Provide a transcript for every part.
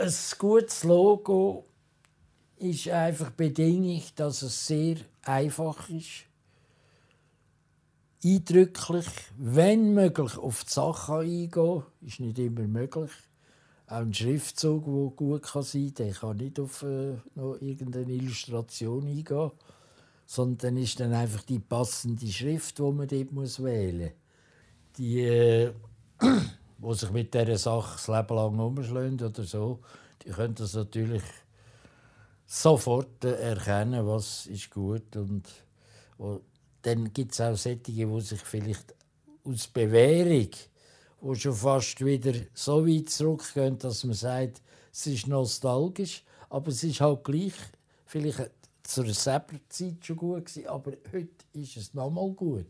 ein gutes Logo ist einfach Bedingung, dass es sehr einfach ist, eindrücklich, wenn möglich, auf die Sache eingehen. Ist nicht immer möglich. Auch ein Schriftzug, der gut sein kann, der kann nicht auf äh, noch irgendeine Illustration eingehen, sondern dann ist dann einfach die passende Schrift, die man dort wählen muss. Die, äh, die sich mit dieser Sache das Leben lang umschlagen oder so, die können das natürlich sofort erkennen, was ist gut und dann gibt es auch solche, die sich vielleicht aus Bewährung, wo schon fast wieder so weit zurückgehen, dass man sagt, es ist nostalgisch, aber es ist halt gleich vielleicht zur selber Zeit schon gut gewesen, aber heute ist es nochmal gut,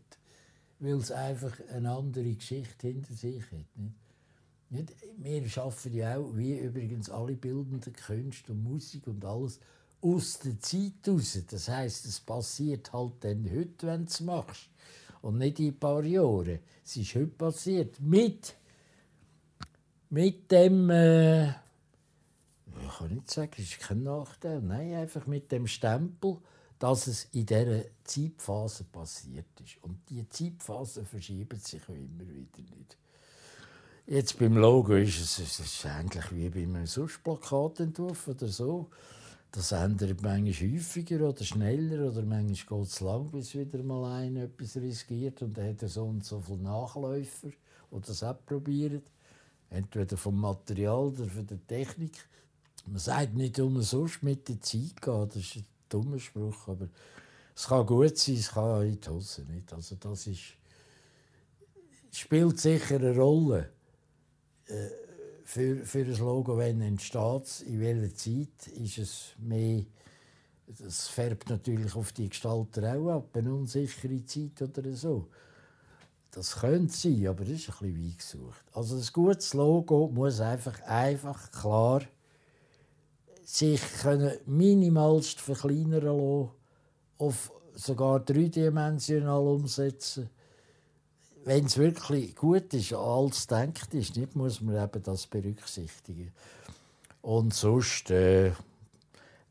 weil es einfach eine andere Geschichte hinter sich hat. Nicht? Nicht? Wir arbeiten ja auch, wie übrigens alle bildenden Künste und Musik und alles, aus der Zeit raus. Das heißt, es passiert halt dann heute, wenn du es machst. Und nicht in ein paar Jahren. Es ist heute passiert. Mit, mit dem, äh, ich kann nicht sagen, es ist kein Nachteil. Nein, einfach mit dem Stempel, dass es in dieser Zeitphase passiert ist. Und die Zeitphase verschiebt sich auch immer wieder nicht. Jetzt beim Logo ist es, es ist ähnlich wie bei einem Plakatentwurf oder so. Das ändert manchmal häufiger oder schneller oder manchmal geht es lang, bis wieder mal einer etwas riskiert und dann hat er so und so viele Nachläufer, die das auch probieren. Entweder vom Material oder von der Technik. Man sagt nicht umsonst mit der Zeit gehen, das ist ein dummer Spruch, aber es kann gut sein, es kann in die Hose nicht. Also das ist, spielt sicher eine Rolle für, für ein Logo, wenn entsteht, in welcher Zeit, ist es mehr, das färbt natürlich auf die Gestalter auch ab, eine unsichere Zeit oder so. Das könnte sein, aber das ist ein bisschen weit gesucht. Also ein gutes Logo muss einfach, einfach klar sich können minimalst verkleinern lassen, auf sogar dreidimensional umsetzen wenn es wirklich gut ist, als denkt ist, nicht, muss man eben das berücksichtigen. Und sonst, äh,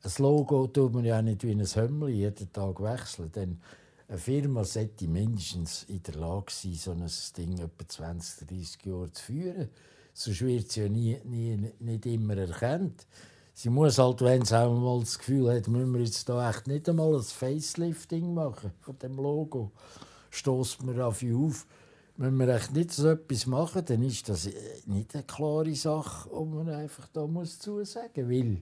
ein Logo tut man ja nicht wie ein Hömmli jeden Tag wechseln. Denn eine Firma sollte mindestens in der Lage sein, so ein Ding etwa 20, 30 Jahre zu führen. Sonst wird sie ja nie, nie, nicht immer erkannt. Sie muss halt, wenn sie auch mal das Gefühl hat, müssen wir jetzt da echt nicht einmal ein Facelifting machen von dem Logo, stoßt man auf auf wenn wir echt nicht so etwas machen, dann ist das äh, nicht eine klare Sache, die man einfach da muss zusagen. Weil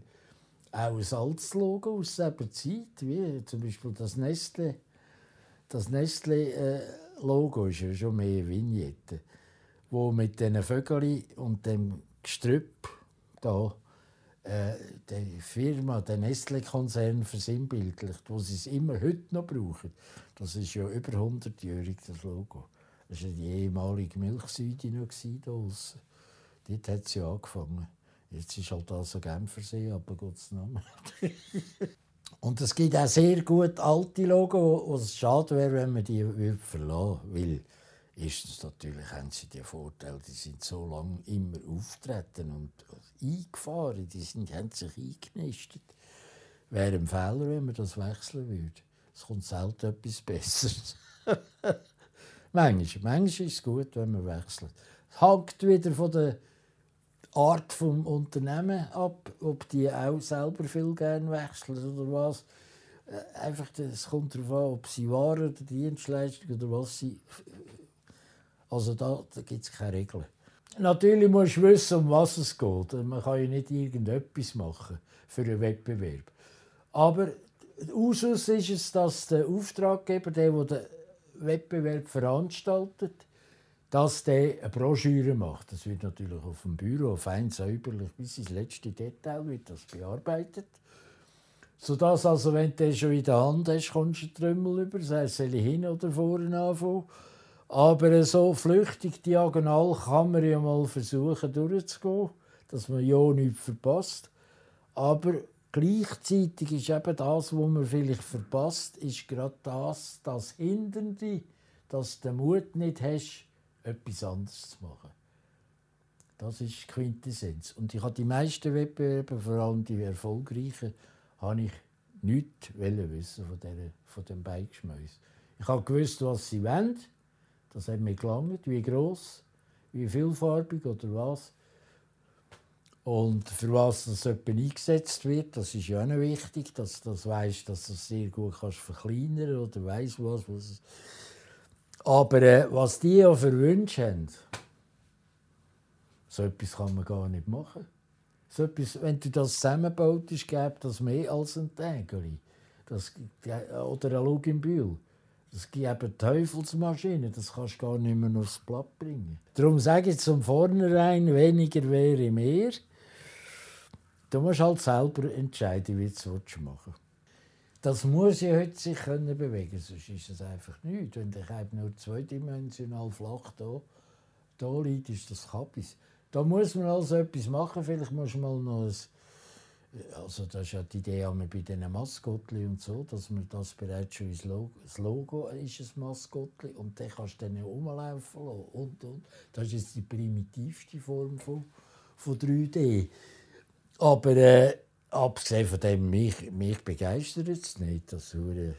auch ein altes Logo aus selber Zeit, wie zum Beispiel das Nestle, das Nestle-Logo ist ja schon mehr Vignette, wo mit diesen Vögeln und dem Gestrüpp da äh, die Firma, der Nestle-Konzern versinnbildlicht, wo sie es immer heute noch brauchen. Das ist ja über 100-jährig, das Logo. Das war die ehemalige Milchsüde noch draussen. Dort hat sie angefangen. Jetzt ist halt ein Genfersee, aber Gottes Namen. Und es gibt auch sehr gut alte Logos, es schade wäre, wenn man die verlassen würde. Erstens natürlich haben sie den Vorteil, die sind so lange immer auftreten und eingefahren, die sind, haben sich eingenistet. Wäre ein Fehler, wenn man das wechseln würde. Es kommt selten etwas Besseres. Manchmal. Manchmal ist es gut, wenn man wechselt. Es hängt wieder von der Art des Unternehmen ab, ob die auch selber viel gerne wechseln oder was. Äh, einfach, es kommt darauf an, ob sie Waren oder Dienstleistung oder was sie. Also da, da gibt es keine Regeln. Natürlich muss du wissen, um was es geht. Man kann ja nicht irgendetwas machen für einen Wettbewerb. Aber Usus ist es, dass der Auftraggeber, der, der Wettbewerb veranstaltet, dass der eine Broschüre macht. Das wird natürlich auf dem Büro fein säuberlich bis ins letzte Detail wird das bearbeitet. Sodass also, wenn du schon in der Hand hast, kommst du Trümmel über, sei es hin oder vorne anfangen. Aber so flüchtig diagonal kann man ja mal versuchen durchzugehen, dass man ja nichts verpasst. Aber Gleichzeitig ist eben das, was man vielleicht verpasst, ist gerade das, das Hindernde, dass du den Mut nicht hast, etwas anderes zu machen. Das ist Quintessenz. Und ich habe die meisten Wettbewerbe, vor allem die erfolgreichen, habe ich nichts wissen von, dieser, von dem Beigeschmäus. Ich habe gewusst, was sie wollen. Das hat mir gelangt. Wie gross, wie vielfarbig oder was. Und für was das eingesetzt wird, das ist ja auch noch wichtig, dass du das weißt, dass du es sehr gut kannst verkleinern oder weiss was. was. Aber äh, was die ja für Wünsche haben, so etwas kann man gar nicht machen. So etwas, wenn du das zusammenbaut, gibt das mehr als ein Tägeli. Das, oder ein Lug im Bühl. Das gibt Teufelsmaschinen, das kannst du gar nicht mehr aufs Blatt bringen. Darum sage ich zum Vornherein, weniger wäre mehr. Du musst halt selber entscheiden, wie du es machen Das muss ja heute sich können bewegen, sonst ist es einfach nichts. Wenn Keib nur zweidimensional flach da, da liegt, ist das Kabis. Da muss man also etwas machen. Vielleicht muss man mal noch ein, also das ist ja die Idee bei diesen Maskottli und so, dass man das bereits schon ins Logo, das Logo ist ein Maskottli und dann kannst du dann rumlaufen lassen und, und. Das ist jetzt die primitivste Form von, von 3D. Aber äh, abgesehen von dem, mich, mich begeistert es nicht, das hure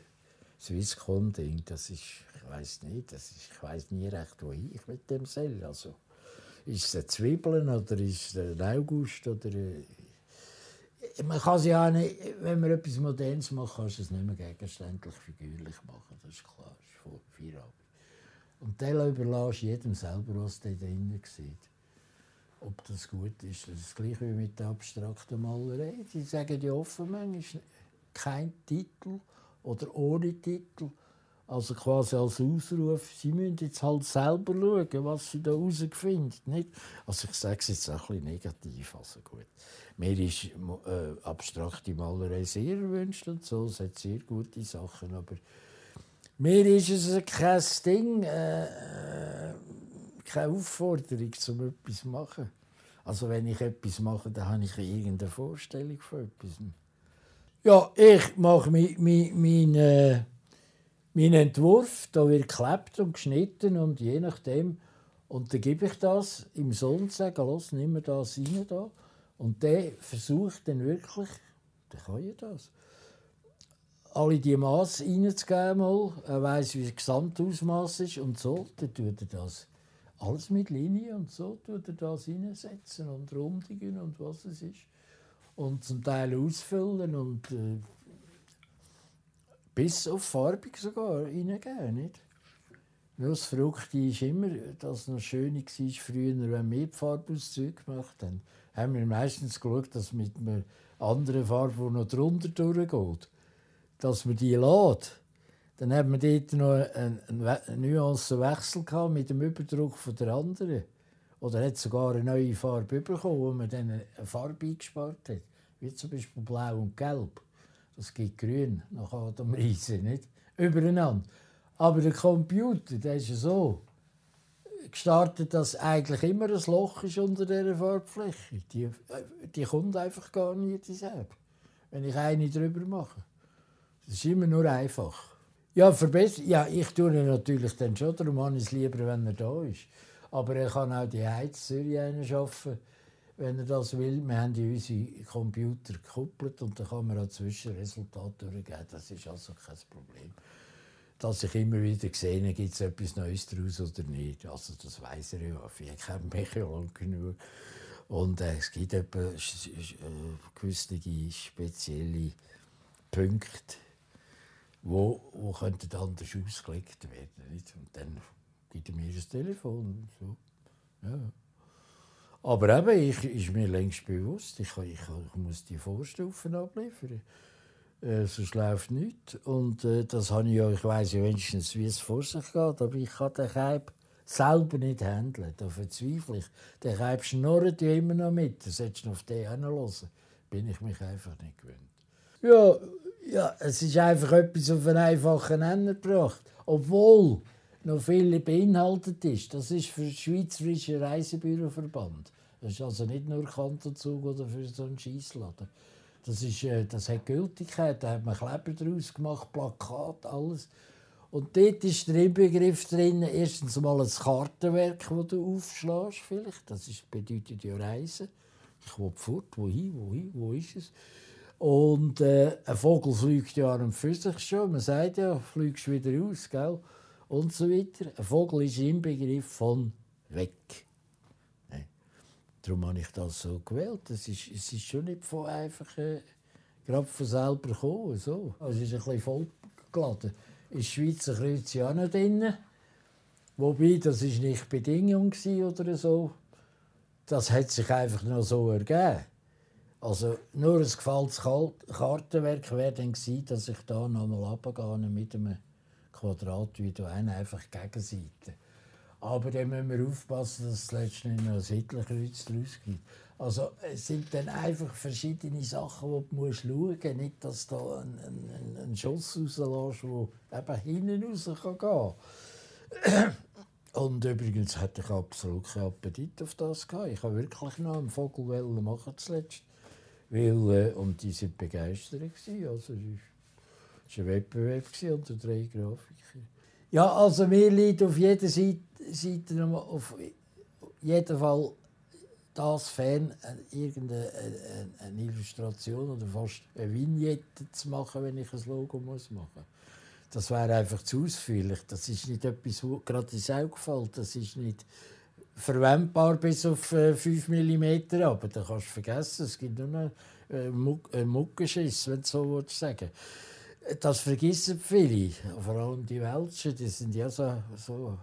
Swisscom-Ding. Das ist, ich weiß nicht, das ist, ich weiß nie recht, wohin ich mit dem soll. Also, ist es Zwiebeln oder ist es ein August oder äh, man kann sie ja nicht, wenn man etwas Modernes macht, kannst du es nicht mehr gegenständlich figürlich machen. Das ist klar, das ist Feierabend. Und dann überlässt jedem selber, was da drinnen sieht ob das gut ist. Das ist das gleiche wie mit der abstrakten Malerei. Die sagen ja offen, manchmal kein Titel oder ohne Titel. Also quasi als Ausruf, sie müssen jetzt halt selber schauen, was sie da herausfinden. Nicht? Also ich sage es jetzt auch ein bisschen negativ. Also gut. Mir ist äh, abstrakte Malerei sehr erwünscht und so. Es hat sehr gute Sachen, aber mir ist es kein Ding, äh, äh keine Aufforderung, um etwas zu machen. Also wenn ich etwas mache, dann habe ich irgendeine Vorstellung von etwas. Ja, ich mache meinen mein, mein, äh, mein Entwurf, da wird geklebt und geschnitten und je nachdem, und dann gebe ich das im Sohn, sage, los, nimm mir das rein da. Und der versucht dann wirklich, der kann ja das, alle die Maße reinzugeben, mal. er weiss, wie das Gesamtausmaß ist und so, dann tut er das alles mit Linie und so tut er das hineinsetzen und Rundungen und was es ist. Und zum Teil ausfüllen und äh, bis auf farbig sogar reingeben, nicht? Nur das Verrückte ist immer, dass es noch schön war früher, wenn wir Farbe aus Zeug gemacht haben, haben wir meistens geschaut, dass mit einer anderen Farbe, die noch drunter durchgeht, dass man die lädt dann hat man dort noch einen, einen Nuancenwechsel mit dem Überdruck von der anderen. Oder hat sogar eine neue Farbe bekommen, wo man dann eine Farbe eingespart hat. Wie zum Beispiel Blau und Gelb. Das gibt Grün nach Adam Riese, nicht? Übereinander. Aber der Computer, der ist ja so gestartet, dass eigentlich immer ein Loch ist unter dieser Farbfläche. Die, äh, die kommt einfach gar nicht dieselbe, wenn ich eine drüber mache. Das ist immer nur einfach. Ja, verbessern. Ja, ich tue ihn natürlich dann schon, darum habe ich es lieber, wenn er da ist. Aber er kann auch die Heizserie arbeiten, wenn er das will. Wir haben unsere Computer gekoppelt und dann kann man auch Zwischenresultate durchgeben. Das ist also kein Problem. Dass ich immer wieder sehe, gibt es etwas Neues daraus oder nicht. Also das weiß er ja. Ich kenne mich ja lang genug. Und äh, es gibt etwa, äh, gewisse spezielle Punkte, wo, wo könnten anders ausgelegt werden. Nicht? Und dann gibt er mir das Telefon. So. Ja. Aber eben, ich, ist mir längst bewusst, ich, ich, ich muss die Vorstufen abliefern. Äh, sonst läuft nichts. Und äh, das habe ich ja, ich weiss ja wenigstens, wie es vor sich geht, aber ich kann den Keib selber nicht handeln. Da verzweifle ich. Der Keib schnurrt ja immer noch mit. Das hättest du auf den hören. Bin ich mich einfach nicht gewöhnt. Ja, ja, es ist einfach etwas auf einen einfachen Nenner gebracht. Obwohl noch viel beinhaltet ist. Das ist für den Schweizerischen Reisebüroverband. Das ist also nicht nur Kantonzug oder für so einen Scheissladen. Das, ist, äh, das hat Gültigkeit. Da hat man Kleber daraus gemacht, Plakat, alles. Und dort ist der Inbegriff drin, erstens mal ein Kartenwerk, das du aufschlägst vielleicht. Das ist, bedeutet ja Reisen. Ich will fort, wohin, wohin, wo ist es? Und äh, ein Vogel fliegt ja an und für sich schon. Man sagt ja, fliegst wieder aus, gell? Und so weiter. Ein Vogel ist im Begriff von weg. Nee. Darum habe ich das so gewählt. Es ist, es ist schon nicht von einfach äh, gerade von selber gekommen. So. Es ist ein bisschen vollgeladen. Der Schweizer Kreuz ja auch noch drin. Wobei, das war nicht Bedingung oder so. Das hat sich einfach noch so ergeben. Also nur ein gefälltes Kartenwerk wäre dann gewesen, dass ich da nochmal runtergehe mit einem Quadrat wie du einen, einfach Gegenseite. Aber dann müssen wir aufpassen, dass es letztendlich noch ein Hitlerkreuz daraus gibt. Also es sind dann einfach verschiedene Sachen, die du schauen musst. Nicht, dass du da einen, einen, einen Schuss rauslässt, der eben hinten raus kann gehen Und übrigens hatte ich absolut keinen Appetit auf das gehabt. Ich habe wirklich noch einen Vogel machen zuletzt. Weil, äh, und die waren begeistert. Gewesen. Also, war ein Wettbewerb unter drei Grafikern. Ja, also mir liegt auf jeder Seite, Seite auf jeden Fall das fern, äh, irgendeine eine Illustration oder fast eine Vignette zu machen, wenn ich ein Logo muss machen muss. Das wäre einfach zu ausführlich. Das ist nicht etwas, was gerade ins Auge fällt. Das ist nicht verwendbar bis auf äh, 5 mm, aber da kannst du vergessen, es gibt nur äh, äh, Muckenschiss, wenn du so sagen Das vergessen viele, vor allem die Welschen, die sind ja so, so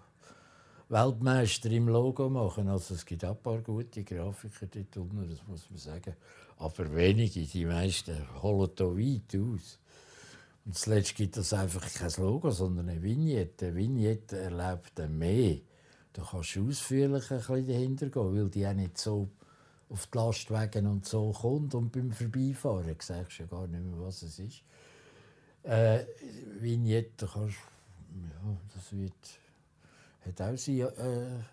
Weltmeister im Logo machen. Also es gibt ein paar gute Grafiker dort unten, das muss man sagen. Aber wenige, die meisten holen da weit aus. Und zuletzt gibt es einfach kein Logo, sondern eine Vignette. Eine Vignette erlebt mehr da kannst du ausführlich ein bisschen dahinter gehen, weil die auch nicht so auf die Lastwagen und so kommt und beim Vorbeifahren sagst du ja gar nicht mehr, was es ist. Äh, Vignette kannst ja, das wird, hat auch seinen äh,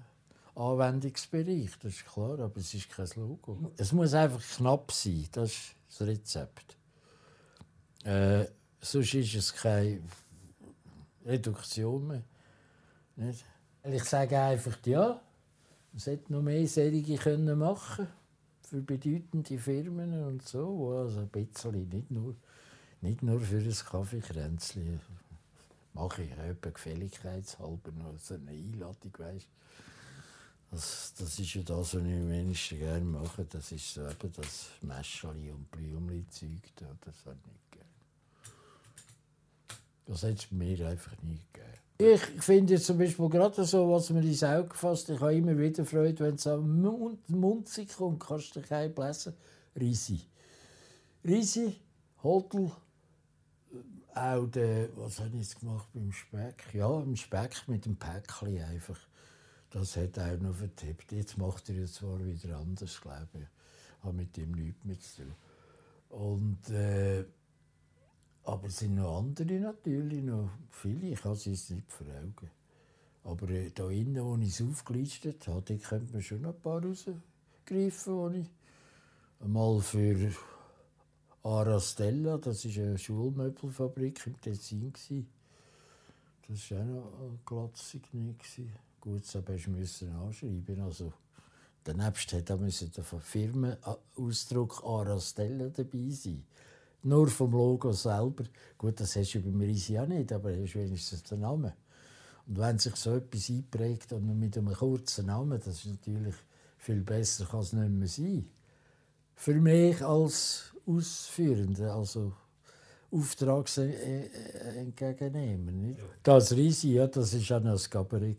Anwendungsbereich, das ist klar, aber es ist kein Logo. Es muss einfach knapp sein, das ist das Rezept. Äh, sonst ist es keine Reduktion mehr. Nicht? Ich sage einfach, ja, man sollte noch mehr solche können machen für bedeutende Firmen und so, also ein bisschen, nicht nur, nicht nur für ein Kaffeekränzchen. Mache ich etwa gefälligkeitshalber noch so eine Einladung, weißt das, das ist ja das, was ich am wenigsten gerne mache. Das ist so eben das Mäscheli und Blümli-Zeug da. Das habe ich nicht gerne. Das hat es mir einfach nie gegeben. Ich finde zum Beispiel gerade so, was mir ins Auge fasst, ich habe immer wieder Freude, wenn es am Mund, Mund kommt, kannst du dich einbläsen. Risi. Risi, Hotel, auch der, was habe ich gemacht beim Speck? Ja, im Speck mit dem Päckchen einfach. Das hat auch noch vertippt. Jetzt macht er es zwar wieder anders, glaube ich. Hat mit dem nichts mehr zu tun. Und äh, aber es sind noch andere natürlich, noch viele, ich habe jetzt nicht vor Augen. Aber äh, da innen, wo ich es aufgelistet habe, könnte man schon ein paar rausgreifen, die ich einmal für Arastella, das war eine Schulmöbelfabrik im Tessin. Das war auch noch ein glattes Signal. Gut, musste ich anschreiben. Also, danebst hat der Firmenausdruck Arastella dabei sein nur vom Logo selber. Gut, das hast du bei mir ja nicht, aber hast wenigstens den Namen. Und wenn sich so etwas einprägt und mit einem kurzen Namen, das ist natürlich viel besser, kann es nicht mehr sein. Für mich als Ausführender, also Auftragsentgegennehmer. Nicht? Das Risi, ja, das war auch noch ein Gabarett.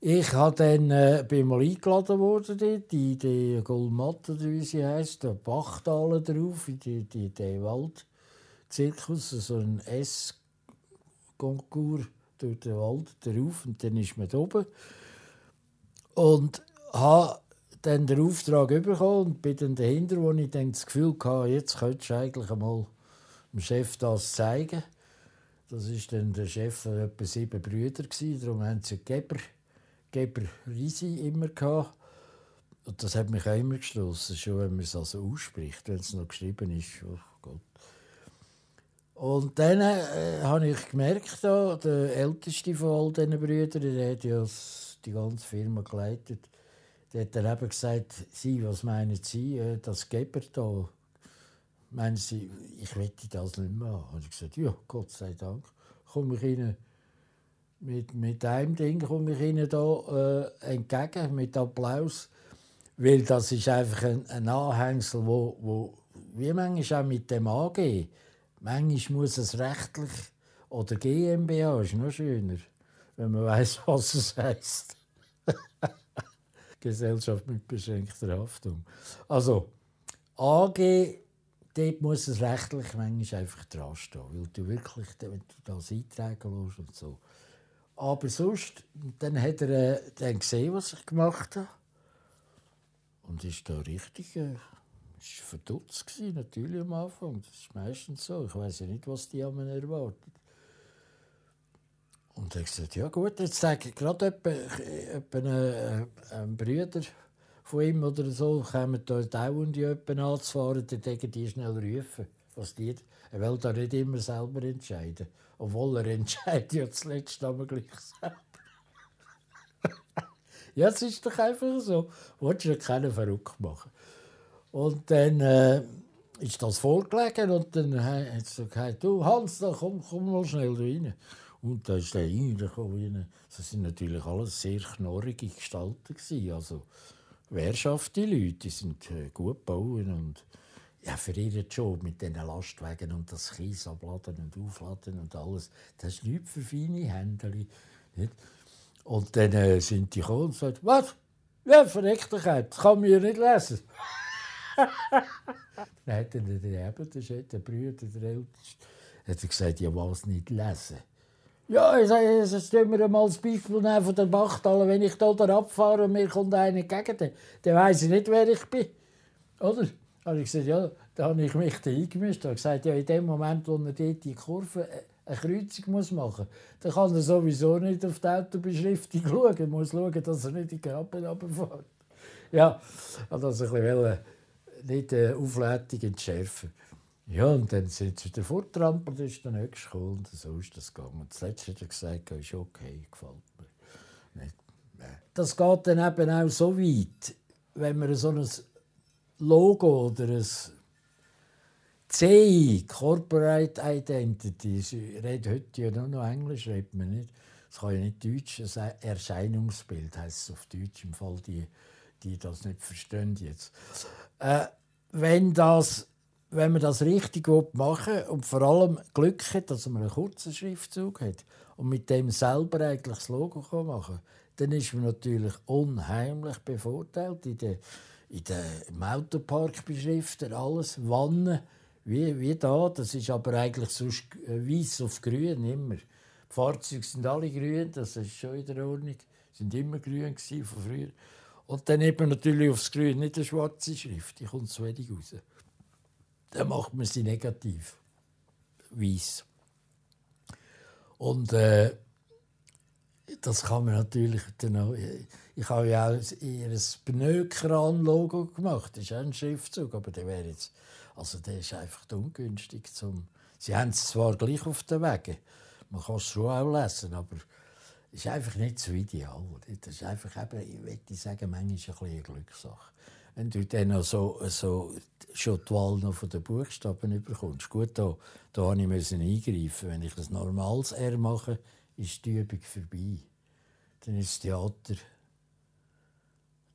Ich habe dann äh, bin mal eingeladen worden, dort, in die Gulmatte, oder wie sie heisst, da Bachtal drauf, in die, die, den Waldzirkus, so ein S-Konkurs durch den Wald drauf und dann ist man oben. Und habe dann den Auftrag bekommen und bin dann dahinter, wo ich dann das Gefühl hatte, jetzt könntest du eigentlich einmal dem Chef das zeigen. Das war dann der Chef von etwa sieben Brüdern, darum haben sie Geber Geber Risi immer gehabt. Und das hat mich auch immer gestoßen, schon wenn man es also ausspricht, wenn es noch geschrieben ist. Oh Gott. Und dann äh, habe ich gemerkt, der älteste von all diesen Brüdern, der hat ja die ganze Firma geleitet, hat dann eben gesagt, Sie, was meinen Sie, äh, das Geber da, meinen Sie, ich wette das nicht mehr haben? Und ich gesagt, ja, Gott sei Dank, komme ich Ihnen mit, mit einem Ding komme ich Ihnen da äh, entgegen, mit Applaus. Weil das ist einfach ein, ein Anhängsel, wo, wo wie manchmal auch mit dem AG, manchmal muss es rechtlich oder GmbH ist noch schöner, wenn man weiß, was es heißt. Gesellschaft mit beschränkter Haftung. Also AG, dort muss es rechtlich manchmal einfach dranstehen, weil du wirklich, wenn du das eintragen lässt und so. Aber sonst, dann hat er äh, dann gesehen, was ich gemacht habe. Und ist da richtig äh, ist verdutzt natürlich am Anfang. Das ist meistens so. Ich weiß ja nicht, was die haben erwartet. Und er hat gesagt, ja gut, jetzt sage ich gerade ein, äh, ein Bruder von ihm oder so, kommen da dauernd jemanden anzufahren, dann denken die schnell rufen. Was die, er will da nicht immer selber entscheiden. Obwohl er entscheidet ja zuletzt aber gleich selber. ja, es ist doch einfach so. Wolltest du keinen verrückt machen. Und dann äh, ist das vorgelegen und dann hat sie gesagt, du Hans, da komm, komm mal schnell rein. Und da ist der reingekommen. Das sind natürlich alles sehr knorrige Gestalten. Also Wehrschaft, die Leute, die sind äh, gut bauen und ja, für ihren Job mit diesen Lastwagen und das Kies abladen und aufladen und alles, das ist nichts für feine Hände. Und dann äh, sind die gekommen und gesagt, was? Ja, Verrecklichkeit, das kann man ja nicht lesen. dann hat der Eben, der Bruder, der Älteste, hat gesagt, ja, was nicht lesen? Ja, ich sage, das tun wir mal als Beispiel von der Bachtalle. Wenn ich hier abfahre und mir kommt einer entgegen, dann, weiss ich nicht, wer ich bin. Oder? habe ich gesagt, ja, da habe ich mich da eingemischt. Ich habe gesagt, ja, in dem Moment, wo er dort die Kurve äh, eine Kreuzung muss machen muss, dann kann er sowieso nicht auf die Autobeschriftung schauen. Er muss schauen, dass er nicht in die Graben runterfährt. Ja, also ein bisschen nicht die Aufleitung entschärfen. Ja, und dann sind sie wieder forttrampelt, ist der nächste gekommen und so ist das gegangen. Und zuletzt hat er gesagt, ist okay, gefällt mir. Das geht dann eben auch so weit, wenn man so ein Logo oder ein CI, Corporate Identity, sie redet heute ja nur noch Englisch, redet man nicht. Das kann ja nicht Deutsch, ein Erscheinungsbild heisst es auf Deutsch, im Fall die, die das nicht verstehen jetzt. Äh, wenn, das, wenn man das richtig machen will und vor allem Glück hat, dass man einen kurzen Schriftzug hat und mit dem selber eigentlich das Logo machen kann, dann ist man natürlich unheimlich bevorteilt in der in den Autopark beschriftet, alles, Wannen, wie, wie da. Das ist aber eigentlich sonst weiß auf grün, immer. Die Fahrzeuge sind alle grün, das ist schon in der Ordnung. Sie sind immer grün von früher. Und dann eben natürlich aufs Grün nicht eine schwarze Schrift, die kommt so wenig raus. Dann macht man sie negativ. Weiß. Und äh, das kann man natürlich dann auch, ich habe ja auch ihr Pneu-Kran-Logo gemacht. Das ist auch ein Schriftzug, aber der wäre jetzt, also der ist einfach ungünstig zum. Sie haben es zwar gleich auf den Wegen, man kann es schon auch lesen, aber es ist einfach nicht so ideal. Das ist einfach eben, ich würde sagen, manchmal ein eine Glückssache. Wenn du dann noch so, so schon die Wahl noch von den Buchstaben bekommst. Gut, da, da musste ich eingreifen. Wenn ich ein normales R mache, ist die Übung vorbei. Dann ist das Theater,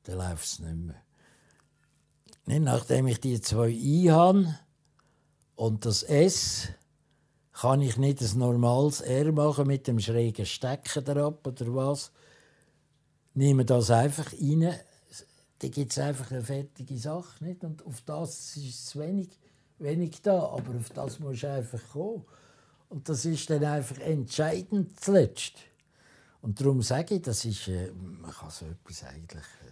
dann läuft es nicht mehr. Nicht nachdem ich die zwei I habe und das S, kann ich nicht ein normales R machen mit dem schrägen Stecken drauf oder was. Nehme das einfach rein, dann gibt es einfach eine fertige Sache. Nicht? Und auf das ist es wenig, wenig da, aber auf das musst du einfach kommen. Und das ist dann einfach entscheidend zuletzt. Und darum sage ich, das ist, äh, man kann so etwas eigentlich... Äh,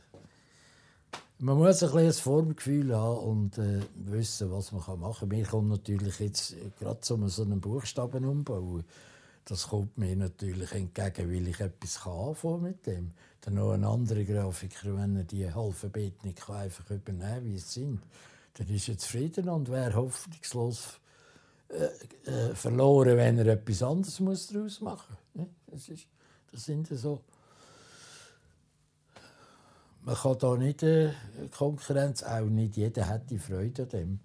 man muss ein, ein Formgefühl haben und äh, wissen, was man machen kann. Mir kommt natürlich jetzt äh, gerade so einen Buchstaben umbauen. Das kommt mir natürlich entgegen, weil ich etwas kann mit dem. Dann noch ein anderer Grafiker, wenn er die Alphabet nicht einfach übernehmen kann, wie es sind, dann ist er zufrieden und wäre hoffnungslos äh, äh, verloren, wenn er etwas anderes daraus machen muss. Das, ist, das sind so. Man kann da nicht äh, Konkurrenz, auch nicht jeder hat die Freude an dem.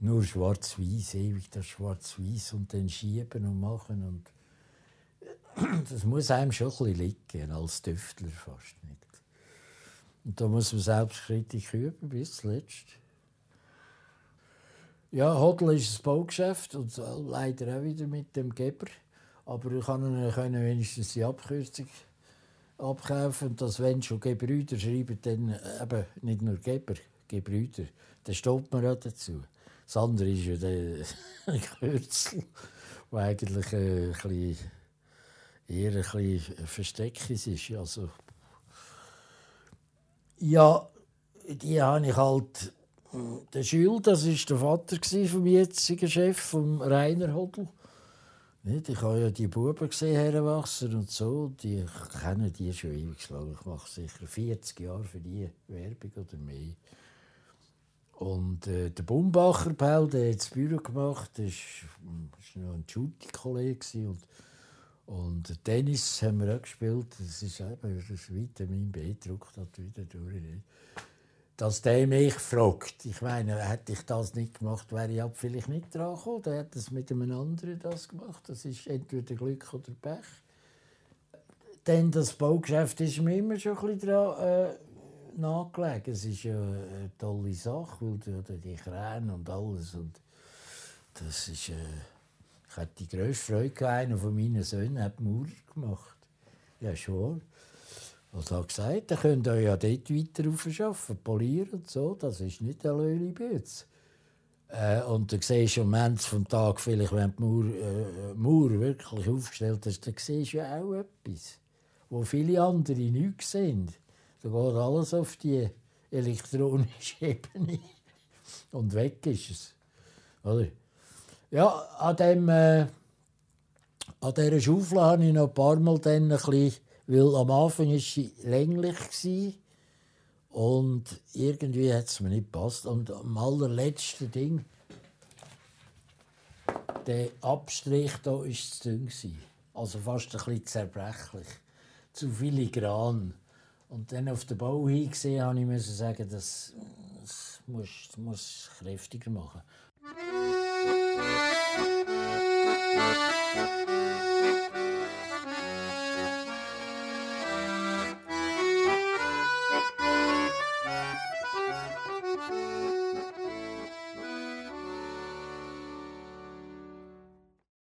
Nur schwarz-weiß, ewig das schwarz-weiß und dann schieben und machen. Und das muss einem schon ein bisschen liegen, als Tüftler fast nicht. Und da muss man selbstkritisch üben bis zuletzt. Ja, Hodl ist ein Baugeschäft und leider auch wieder mit dem Geber. Aber ich kann wenigstens die Abkürzung abkaufen. Und dass, wenn schon Gebrüder schreiben, dann eben nicht nur Geber, Gebrüder. Dann stoppt man auch dazu. Das andere ist ja der Kürzel, der eigentlich äh, ein bisschen, eher ein bisschen versteckt ist. Also, ja, die habe ich halt. Der Schül, das war der Vater vom jetzigen Chef, vom Rainer Hodl. Ich habe ja die Buben gesehen heranwachsen und so. Die kennen die schon ewig lang. Ich mache sicher 40 Jahre für die Werbung oder mehr. Und äh, der Bumbacher Paul, der hat das Büro gemacht, das war noch ein Shooting-Kollege. Und, Tennis haben wir auch gespielt. Das ist eben das Vitamin B, druckt wieder durch. Dass der mich fragt. Ich meine, hätte ich das nicht gemacht, wäre ich vielleicht nicht dran gekommen. Der hat das mit einem anderen das gemacht. Das ist entweder Glück oder Pech. Denn das Baugeschäft ist mir immer schon ein bisschen dran. Äh, nachgelegen. Es ist ja eine tolle Sache, weil du die Kräne und alles. Und das ist, äh, ich hatte die grösste Freude gehabt. Einer von meinen Söhnen hat Mauer gemacht. Ja, schon. Und hat gesagt, ihr könnt euch ja dort weiter aufschaffen, polieren und so. Das ist nicht der Löhlibütz. Äh, und dann siehst du am Ende des Tages, wenn die Mauer, äh, Mauer wirklich aufgestellt ist, dann siehst du ja auch etwas, wo viele andere nicht sehen. Da geht alles auf die elektronische Ebene. Und weg ist es. Oder? Ja, an, dem, äh, an dieser Schaufel habe ich noch ein paar Mal dann ein bisschen, weil am Anfang war sie länglich. Und irgendwie hat es mir nicht gepasst. Und am allerletzten Ding, der Abstrich hier war zu dünn. Also fast ein bisschen zerbrechlich. Zu filigran. Und dann auf den Bau hingesehen, habe ich sagen, das, das muss, das muss kräftiger machen. Música